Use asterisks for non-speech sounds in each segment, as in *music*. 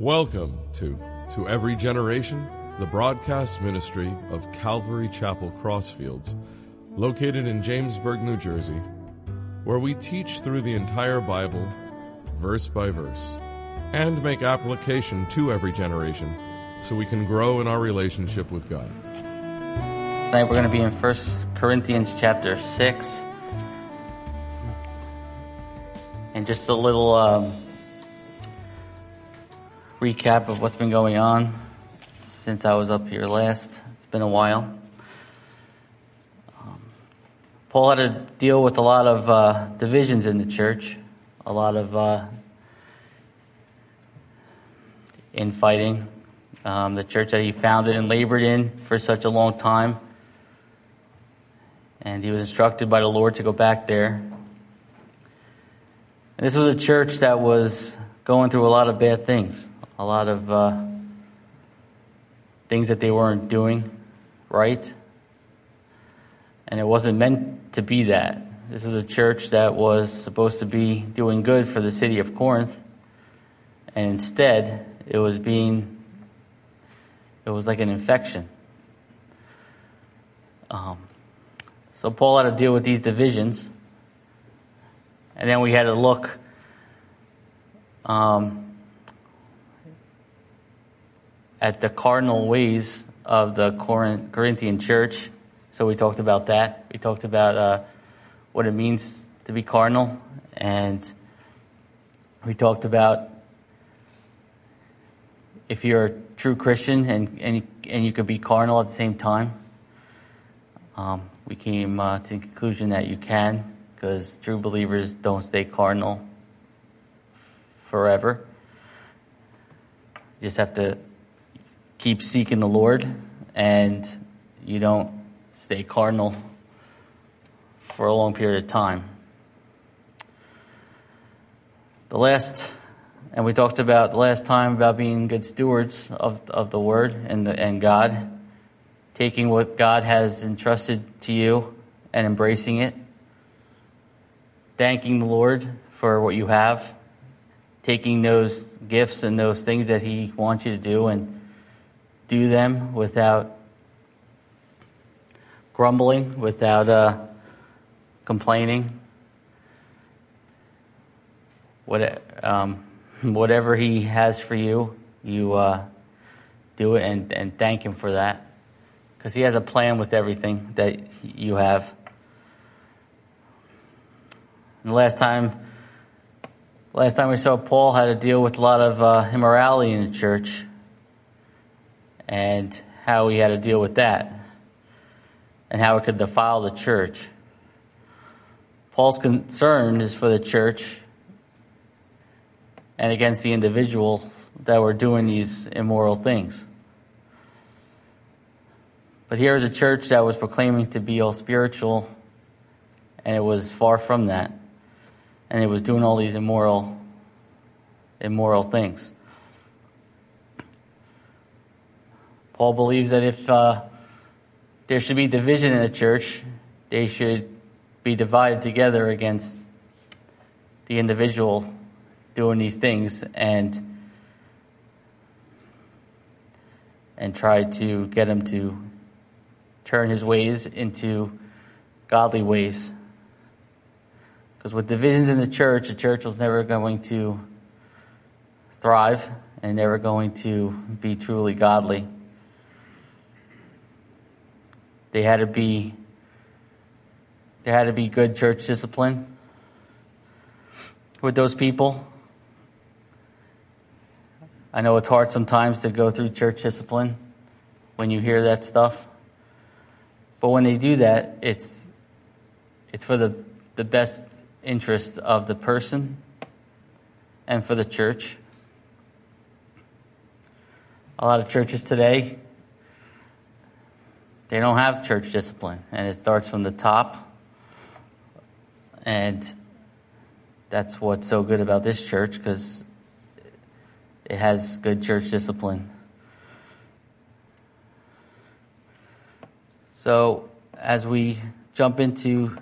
Welcome to To Every Generation, the broadcast ministry of Calvary Chapel Crossfields, located in Jamesburg, New Jersey, where we teach through the entire Bible, verse by verse, and make application to every generation so we can grow in our relationship with God. Tonight we're going to be in 1 Corinthians chapter 6. And just a little um, recap of what's been going on since I was up here last. It's been a while. Um, Paul had to deal with a lot of uh, divisions in the church, a lot of uh, infighting. Um, the church that he founded and labored in for such a long time. And he was instructed by the Lord to go back there. And this was a church that was going through a lot of bad things a lot of uh, things that they weren't doing right. And it wasn't meant to be that. This was a church that was supposed to be doing good for the city of Corinth. And instead, it was being, it was like an infection. Um, so Paul had to deal with these divisions. And then we had to look um, at the cardinal ways of the Corinthian church. So we talked about that. We talked about uh, what it means to be cardinal, and we talked about if you're a true Christian and and you, and you could be cardinal at the same time. Um, we came uh, to the conclusion that you can, because true believers don't stay cardinal forever. You just have to keep seeking the Lord and you don't stay cardinal for a long period of time. The last, and we talked about the last time about being good stewards of, of the Word and, the, and God, taking what God has entrusted to you and embracing it, thanking the Lord for what you have, taking those gifts and those things that He wants you to do and do them without grumbling, without uh, complaining. What, um, whatever He has for you, you uh, do it and, and thank Him for that. Because He has a plan with everything that you have. And the last time, last time we saw Paul had to deal with a lot of uh, immorality in the church and how he had to deal with that and how it could defile the church. Paul's concern is for the church and against the individual that were doing these immoral things. But here is a church that was proclaiming to be all spiritual, and it was far from that. And it was doing all these immoral, immoral things. Paul believes that if uh, there should be division in the church, they should be divided together against the individual doing these things and and try to get him to turn his ways into godly ways. Because with divisions in the church, the church was never going to thrive and never going to be truly godly. They had to be there had to be good church discipline with those people. I know it's hard sometimes to go through church discipline when you hear that stuff. But when they do that, it's it's for the the best interest of the person and for the church. A lot of churches today they don't have church discipline, and it starts from the top. And that's what's so good about this church because it has good church discipline. So, as we jump into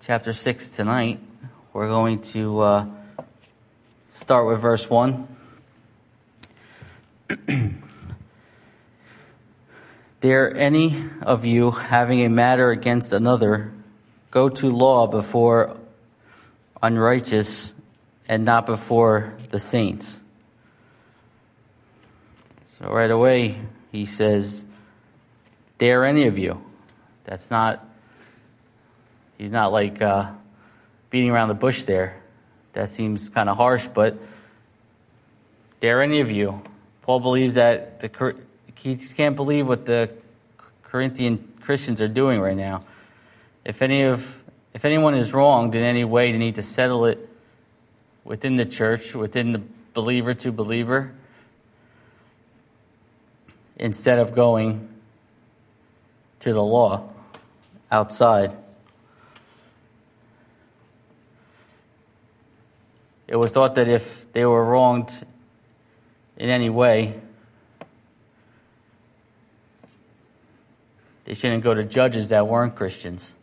chapter 6 tonight, we're going to uh, start with verse 1. *clears throat* Dare any of you, having a matter against another, go to law before unrighteous and not before the saints? So right away, he says, Dare any of you. That's not, he's not like uh, beating around the bush there. That seems kind of harsh, but dare any of you. Paul believes that the he can't believe what the Corinthian Christians are doing right now. If any of if anyone is wronged in any way, they need to settle it within the church, within the believer to believer, instead of going to the law outside. It was thought that if they were wronged in any way, They shouldn't go to judges that weren't Christians.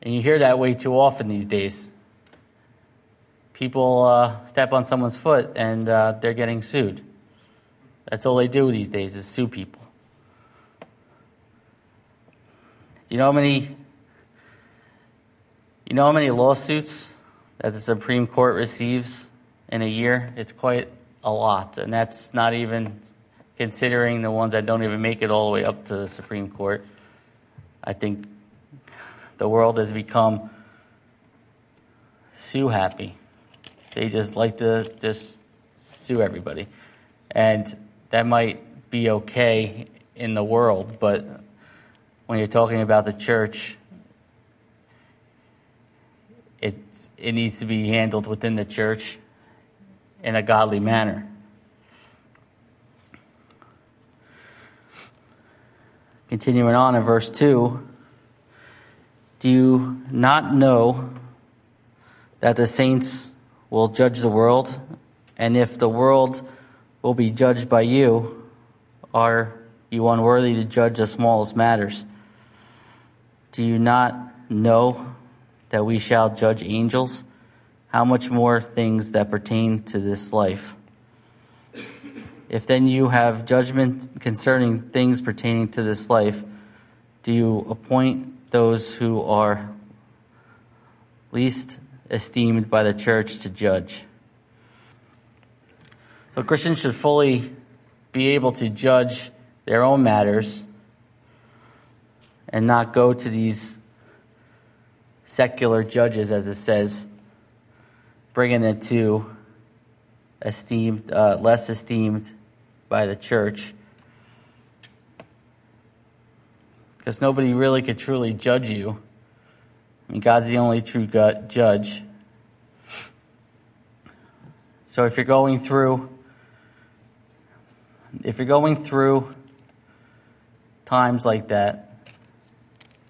And you hear that way too often these days. People uh, step on someone's foot and uh, they're getting sued. That's all they do these days is sue people. You know how many you know how many lawsuits that the Supreme Court receives in a year? It's quite a lot, and that's not even considering the ones that don't even make it all the way up to the Supreme Court. I think the world has become sue happy. They just like to just sue everybody. And that might be okay in the world, but when you're talking about the church, it, it needs to be handled within the church in a godly manner. Continuing on in verse 2 Do you not know that the saints will judge the world? And if the world will be judged by you, are you unworthy to judge the smallest matters? Do you not know that we shall judge angels? How much more things that pertain to this life? If then you have judgment concerning things pertaining to this life, do you appoint those who are least esteemed by the church to judge? So Christians should fully be able to judge their own matters and not go to these secular judges, as it says, bringing it to esteemed, uh, less esteemed by the church. Because nobody really could truly judge you. I mean, God's the only true judge. So if you're going through, if you're going through times like that,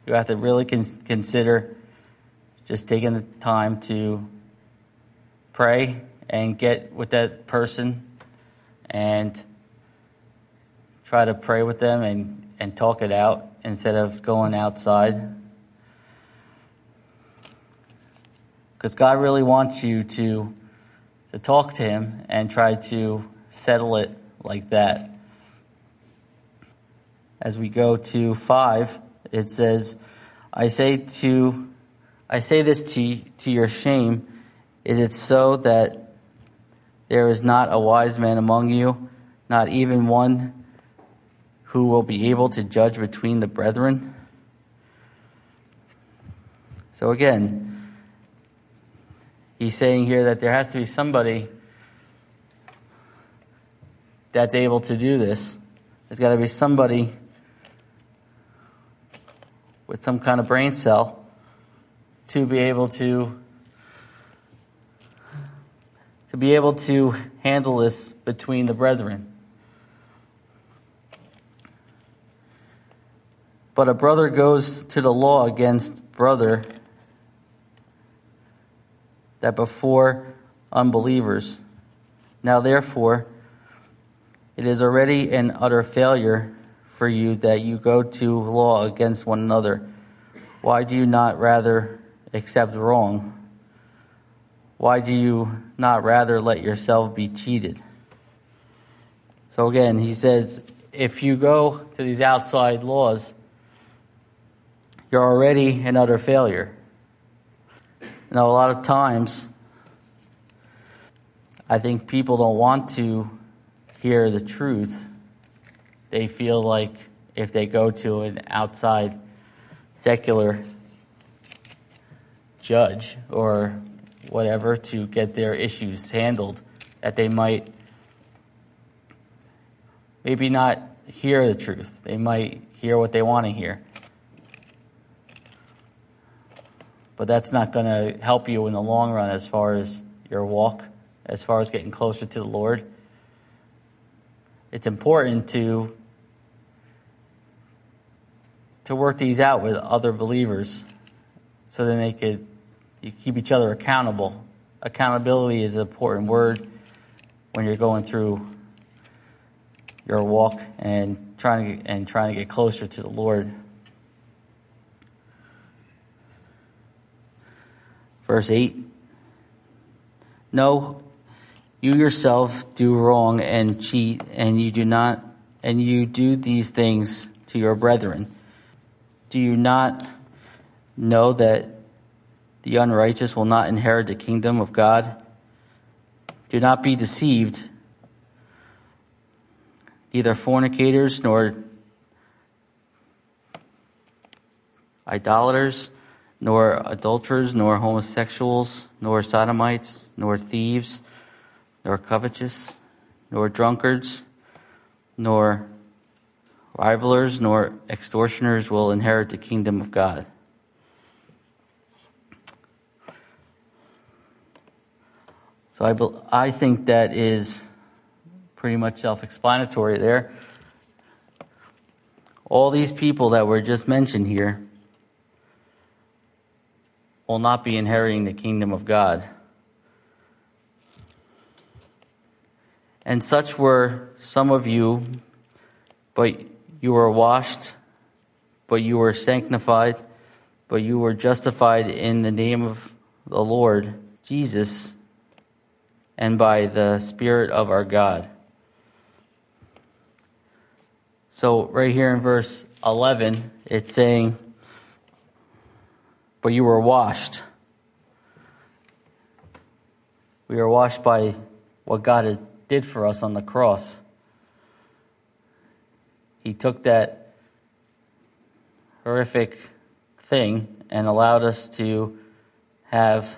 you have to really consider just taking the time to pray and get with that person and try to pray with them and, and talk it out instead of going outside. Because God really wants you to, to talk to Him and try to settle it like that. As we go to 5, it says, I say to I say this to, to your shame. Is it so that there is not a wise man among you, not even one who will be able to judge between the brethren? So again, he's saying here that there has to be somebody that's able to do this. There's got to be somebody with some kind of brain cell to be able to to be able to handle this between the brethren. But a brother goes to the law against brother that before unbelievers. Now, therefore, it is already an utter failure for you that you go to law against one another. Why do you not rather accept wrong? Why do you not rather let yourself be cheated? So again, he says, if you go to these outside laws, you're already an utter failure. Now, a lot of times, I think people don't want to hear the truth. They feel like if they go to an outside secular judge or whatever to get their issues handled, that they might maybe not hear the truth. They might hear what they want to hear. But that's not going to help you in the long run as far as your walk, as far as getting closer to the Lord. It's important to to work these out with other believers so then they could you keep each other accountable. Accountability is an important word when you're going through your walk and trying to, and trying to get closer to the Lord. Verse 8 No, you yourself do wrong and cheat, and you do not, and you do these things to your brethren. Do you not know that the unrighteous will not inherit the kingdom of God? Do not be deceived neither fornicators nor idolaters, nor adulterers, nor homosexuals, nor sodomites, nor thieves, nor covetous, nor drunkards, nor rivalers, nor extortioners will inherit the kingdom of God. So I, I think that is pretty much self explanatory there. All these people that were just mentioned here will not be inheriting the kingdom of God. And such were some of you, but you were washed, but you were sanctified, but you were justified in the name of the Lord Jesus and by the Spirit of our God. So, right here in verse 11, it's saying, But you were washed. We are washed by what God has, did for us on the cross. He took that horrific thing and allowed us to have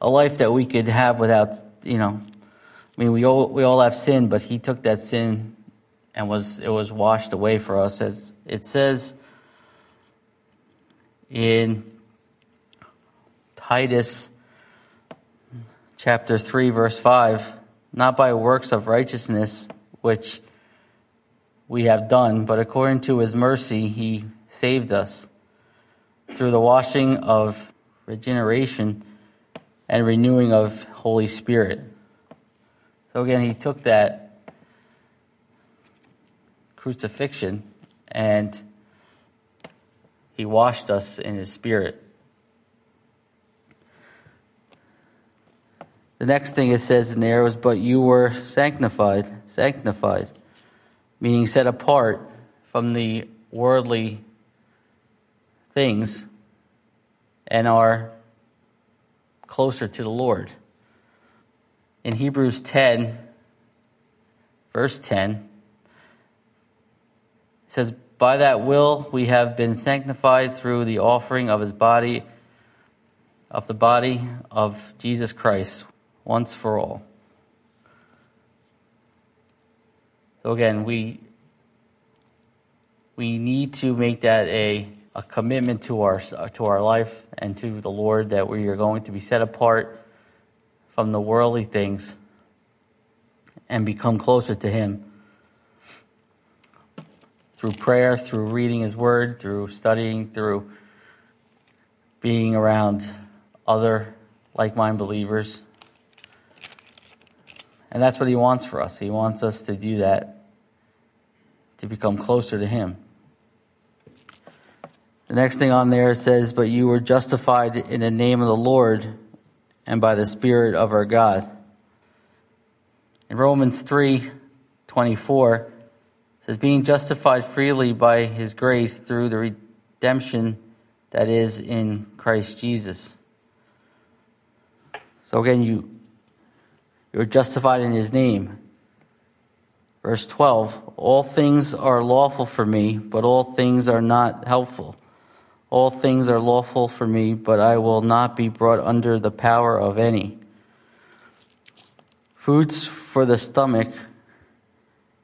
a life that we could have without, you know, I mean, we all, we all have sin, but He took that sin and was it was washed away for us as it says in Titus chapter 3 verse 5 not by works of righteousness which we have done but according to his mercy he saved us through the washing of regeneration and renewing of holy spirit so again he took that crucifixion, and he washed us in his spirit. The next thing it says in there was, But you were sanctified, sanctified, meaning set apart from the worldly things and are closer to the Lord. In Hebrews 10, verse 10, it says, By that will we have been sanctified through the offering of his body, of the body of Jesus Christ, once for all. So again, we we need to make that a, a commitment to our to our life and to the Lord that we are going to be set apart from the worldly things and become closer to Him through prayer, through reading His Word, through studying, through being around other like minded believers. And that's what He wants for us. He wants us to do that, to become closer to Him. The next thing on there it says, But you were justified in the name of the Lord and by the Spirit of our God. In Romans 3 24, says, being justified freely by his grace through the redemption that is in Christ Jesus. So again, you, you're justified in his name. Verse 12, all things are lawful for me, but all things are not helpful. All things are lawful for me, but I will not be brought under the power of any. Foods for the stomach,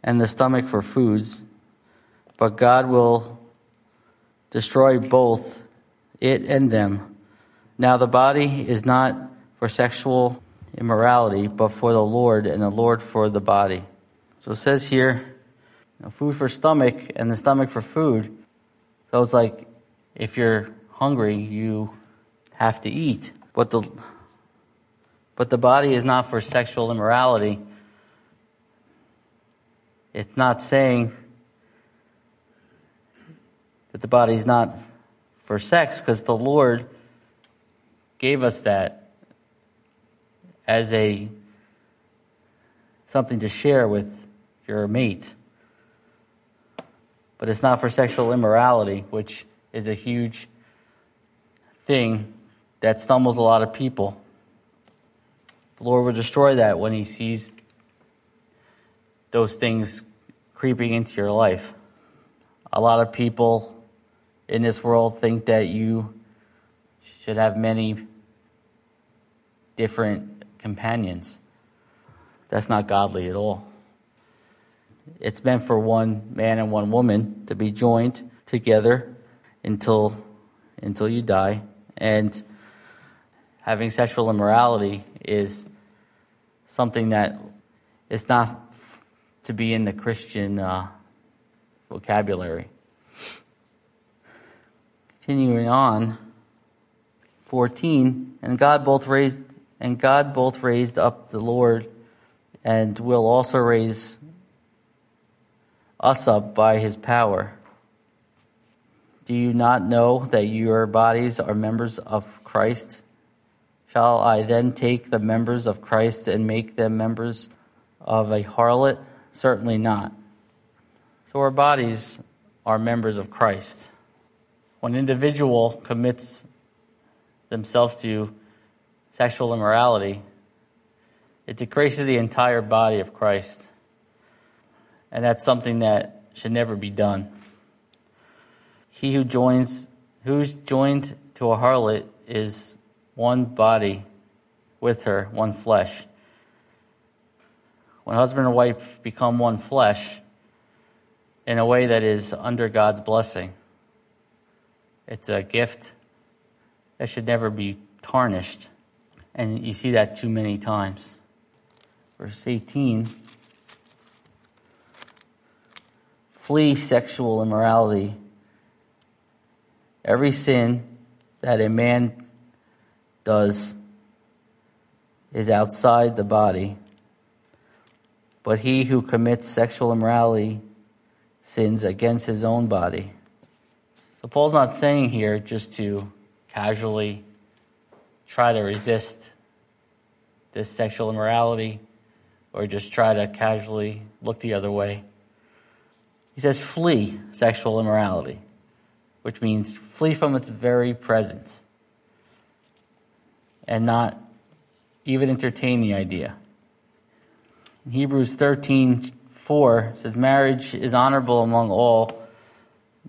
and the stomach for foods, but God will destroy both it and them. Now the body is not for sexual immorality, but for the Lord, and the Lord for the body. So it says here, food for stomach and the stomach for food. So it's like if you're hungry, you have to eat. But the but the body is not for sexual immorality. It's not saying that the body is not for sex because the Lord gave us that as a something to share with your mate. But it's not for sexual immorality, which is a huge thing that stumbles a lot of people. The Lord will destroy that when He sees those things creeping into your life. A lot of people in this world think that you should have many different companions. That's not godly at all. It's meant for one man and one woman to be joined together until until you die and having sexual immorality is something that is not to be in the Christian uh, vocabulary. Continuing on, 14, and God both raised and God both raised up the Lord and will also raise us up by his power. Do you not know that your bodies are members of Christ? Shall I then take the members of Christ and make them members of a harlot? Certainly not. So our bodies are members of Christ. When an individual commits themselves to sexual immorality, it decreases the entire body of Christ. And that's something that should never be done. He who joins, who's joined to a harlot is one body with her, one flesh. When husband and wife become one flesh in a way that is under God's blessing, it's a gift that should never be tarnished. And you see that too many times. Verse 18 Flee sexual immorality Every sin that a man does is outside the body, but he who commits sexual immorality sins against his own body. So Paul's not saying here just to casually try to resist this sexual immorality or just try to casually look the other way. He says, flee sexual immorality which means flee from its very presence and not even entertain the idea. In Hebrews 13 4 says, Marriage is honorable among all,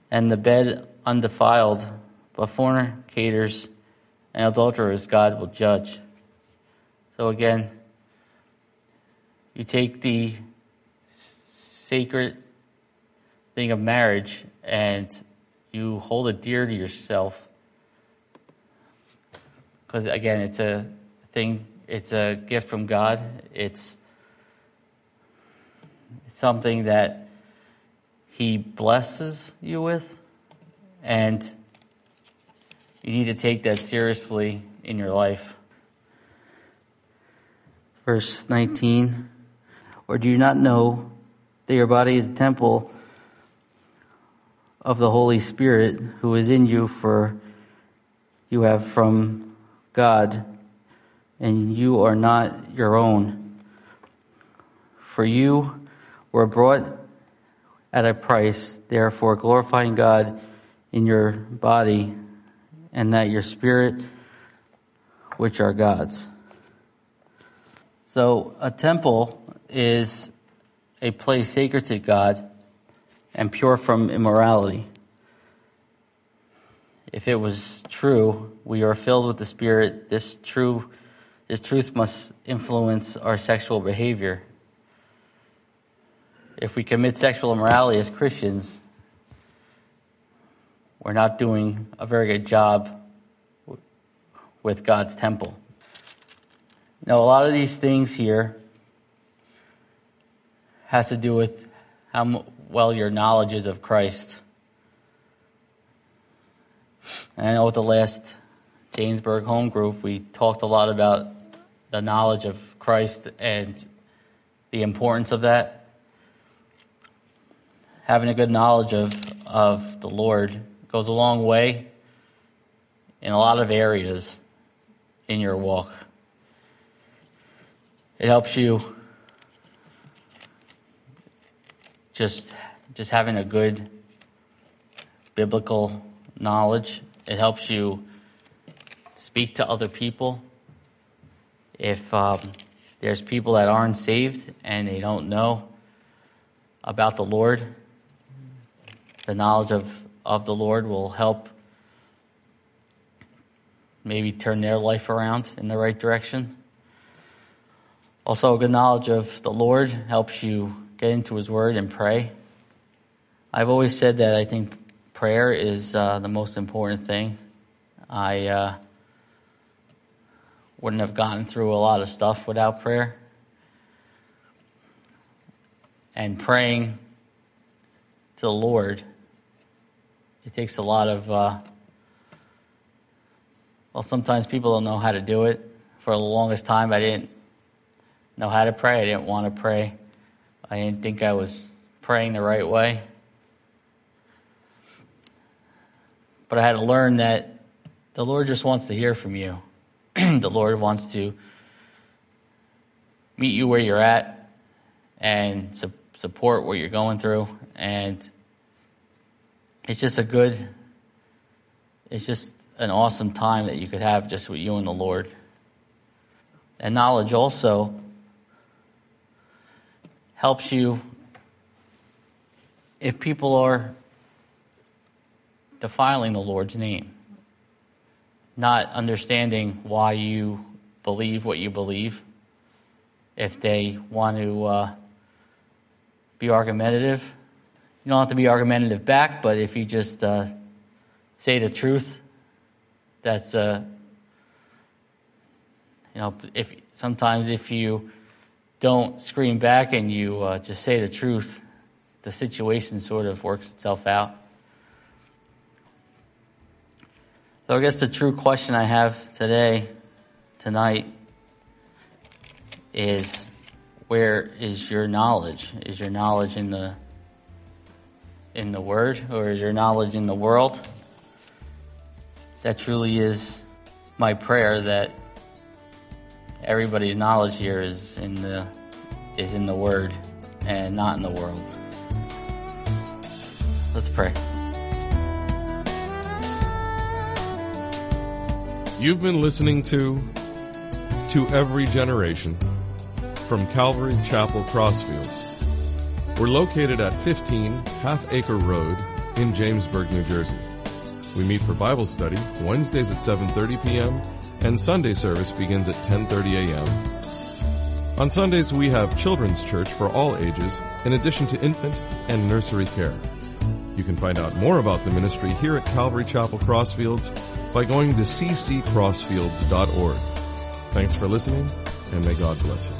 and the bed undefiled, but fornicators and adulterers God will judge. So again, you take the sacred thing of marriage and you hold it dear to yourself. Because again it's a thing it's a gift from god. It's, it's something that he blesses you with and you need to take that seriously in your life. Verse 19 or do you not know that your body is a temple of the Holy Spirit who is in you, for you have from God, and you are not your own. For you were brought at a price, therefore glorifying God in your body, and that your spirit, which are God's. So, a temple is a place sacred to God and pure from immorality. If it was true, we are filled with the Spirit, this true this truth must influence our sexual behavior. If we commit sexual immorality as Christians, we're not doing a very good job with God's temple. Now, a lot of these things here has to do with how well your knowledge is of Christ. And I know with the last Jamesburg home group, we talked a lot about the knowledge of Christ and the importance of that. Having a good knowledge of, of the Lord goes a long way in a lot of areas in your walk. It helps you just just having a good biblical knowledge. It helps you speak to other people. If um, there's people that aren't saved and they don't know about the Lord, the knowledge of, of the Lord will help maybe turn their life around in the right direction. Also, a good knowledge of the Lord helps you get into His Word and pray. I've always said that I think prayer is uh, the most important thing. I uh, wouldn't have gotten through a lot of stuff without prayer. And praying to the Lord, it takes a lot of, uh, well, sometimes people don't know how to do it. For the longest time, I didn't know how to pray. I didn't want to pray. I didn't think I was praying the right way. But I had to learn that the Lord just wants to hear from you. *clears throat* the Lord wants to meet you where you're at and su- support what you're going through. And it's just a good, it's just an awesome time that you could have just with you and the Lord. And knowledge also helps you if people are defiling the Lord's name not understanding why you believe what you believe. If they want to uh, be argumentative, you don't have to be argumentative back, but if you just uh, say the truth, that's uh, you know, if sometimes if you don't scream back and you uh, just say the truth, the situation sort of works itself out. So I guess the true question I have today, tonight, is where is your knowledge? Is your knowledge in the in the Word, or is your knowledge in the world? That truly is my prayer that everybody's knowledge here is in the is in the Word and not in the world. Let's pray. You've been listening to To Every Generation from Calvary Chapel Crossfields. We're located at 15 Half Acre Road in Jamesburg, New Jersey. We meet for Bible study Wednesdays at 7:30 p.m. and Sunday service begins at 10:30 a.m. On Sundays we have children's church for all ages in addition to infant and nursery care. You can find out more about the ministry here at Calvary Chapel Crossfields by going to cccrossfields.org. Thanks for listening, and may God bless you.